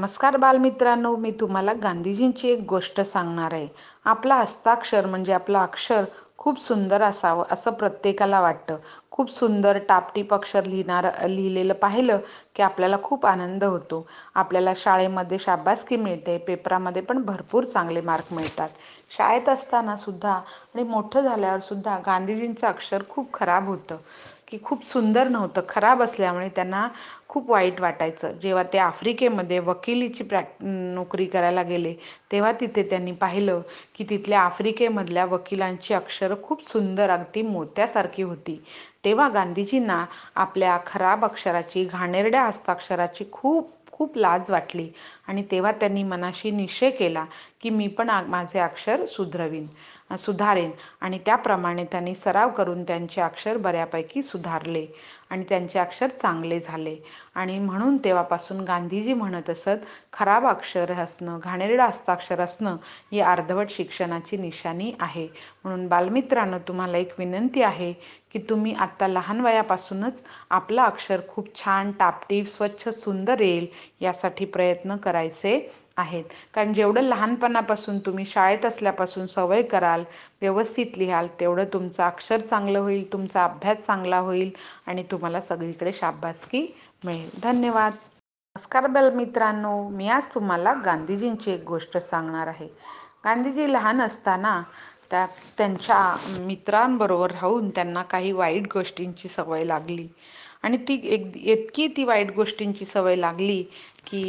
नमस्कार बालमित्रांनो मी तुम्हाला गांधीजींची एक गोष्ट सांगणार आहे. आपला हस्ताक्षर म्हणजे आपलं अक्षर खूप सुंदर असावं असं प्रत्येकाला वाटतं. खूप सुंदर टापटीप अक्षर लिहिणार लिहिलेलं पाहिलं की आपल्याला खूप आनंद होतो. आपल्याला शाळेमध्ये शाबासकी मिळते पेपरामध्ये पण भरपूर चांगले मार्क मिळतात. शाळेत असताना सुद्धा आणि मोठं झाल्यावर सुद्धा गांधीजींचं अक्षर खूप खराब होतं. की खूप सुंदर नव्हतं खराब असल्यामुळे त्यांना खूप वाईट वाटायचं. जेव्हा ते आफ्रिकेमध्ये वकिलीची प्रॅक् नोकरी करायला गेले तेव्हा तिथे त्यांनी पाहिलं की तिथल्या आफ्रिकेमधल्या वकिलांची अक्षरं खूप सुंदर अगदी मोत्यासारखी होती. तेव्हा गांधीजींना आपल्या खराब अक्षराची घाणेरड्या हस्ताक्षराची खूप खूप लाज वाटली. आणि तेव्हा त्यांनी मनाशी निश्चय केला की मी पण माझे अक्षर सुधरवीन सुधारेन. आणि त्याप्रमाणे त्यांनी सराव करून त्यांचे अक्षर बऱ्यापैकी सुधारले आणि त्यांचे अक्षर चांगले झाले. आणि म्हणून तेव्हापासून गांधीजी म्हणत असत खराब अक्षर असणं घाणेरडं हस्ताक्षर असणं ही अर्धवट शिक्षणाची निशाणी आहे. म्हणून बालमित्रांनो तुम्हाला एक विनंती आहे की तुम्ही आत्ता लहान वयापासूनच आपलं अक्षर खूप छान टापटीप स्वच्छ सुंदर येईल यासाठी प्रयत्न करायचे आहेत. कारण जेवढं लहानपणापासून तुम्ही शाळेत असल्यापासून सवय कराल व्यवस्थित लिहाल तेवढं तुमचं अक्षर चांगलं होईल तुमचा अभ्यास चांगला होईल आणि तुम्हाला सगळीकडे शाबासकी मिळेल. धन्यवाद. नमस्कार बल मित्रांनो. मी आज तुम्हाला गांधीजींची एक गोष्ट सांगणार आहे. गांधीजी लहान असताना त्या त्यांच्या मित्रांबरोबर राहून त्यांना काही वाईट गोष्टींची सवय लागली. आणि ती एक इतकी ती वाईट गोष्टींची सवय लागली की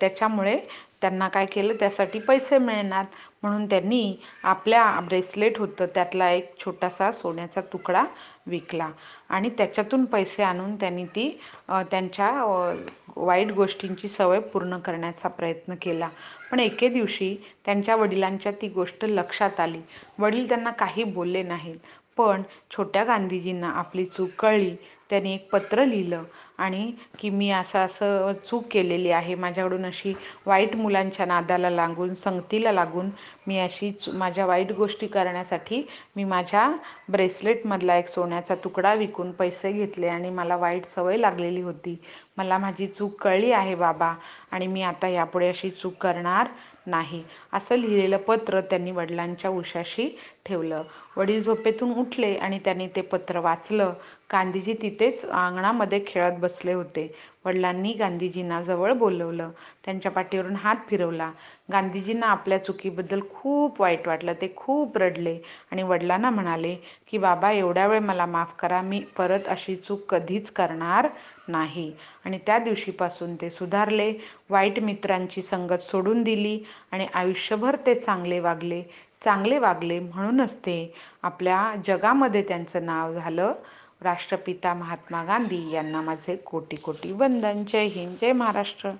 त्याच्यामुळे त्यांना काय केलं त्यासाठी पैसे मिळणार. म्हणून त्यांनी आपल्या ब्रेसलेट होतं त्यातला एक छोटासा सोन्याचा तुकडा विकला. आणि त्याच्यातून पैसे आणून त्यांनी ती त्यांच्या वाईट गोष्टींची सवय पूर्ण करण्याचा प्रयत्न केला. पण एके दिवशी त्यांच्या वडिलांच्या ती गोष्ट लक्षात आली. वडील त्यांना काही बोलले नाहीत. पण छोट्या गांधीजींना आपली चूक कळली. त्यांनी एक पत्र लिहिलं. आणि की मी असं असं चूक केलेली आहे. माझ्याकडून अशी वाईट मुलांच्या नादाला लागून संगतीला लागून मी अशी माझ्या वाईट गोष्टी करण्यासाठी मी माझ्या ब्रेसलेटमधला एक सोन्याचा तुकडा विकून पैसे घेतले आणि मला वाईट सवय लागलेली होती. मला माझी चूक कळली आहे बाबा आणि मी आता यापुढे अशी चूक करणार नाही. असं लिहिलेलं पत्र त्यांनी वडिलांच्या उशाशी ठेवलं. वडील झोपेतून उठले आणि त्यांनी ते पत्र वाचलं. गांधीजी तिथेच अंगणामध्ये खेळत बसले होते. वडिलांनी गांधीजींना जवळ बोलवलं. त्यांच्या पाठीवरून हात फिरवला. गांधीजींना आपल्या चुकीबद्दल खूप वाईट वाटलं. ते खूप रडले आणि वडिलांना म्हणाले की बाबा एवढ्या वेळ मला माफ करा. मी परत अशी चूक कधीच करणार नाही. आणि त्या दिवशीपासून ते सुधारले. वाईट मित्रांची संगत सोडून दिली आणि आयुष्यभर ते चांगले वागले. चांगले वागले म्हणूनच ते आपल्या जगामध्ये त्यांचं नाव झालं. राष्ट्रपिता महात्मा गांधी यांना माझे कोटी कोटी वंदन. जय हिंद जय महाराष्ट्र.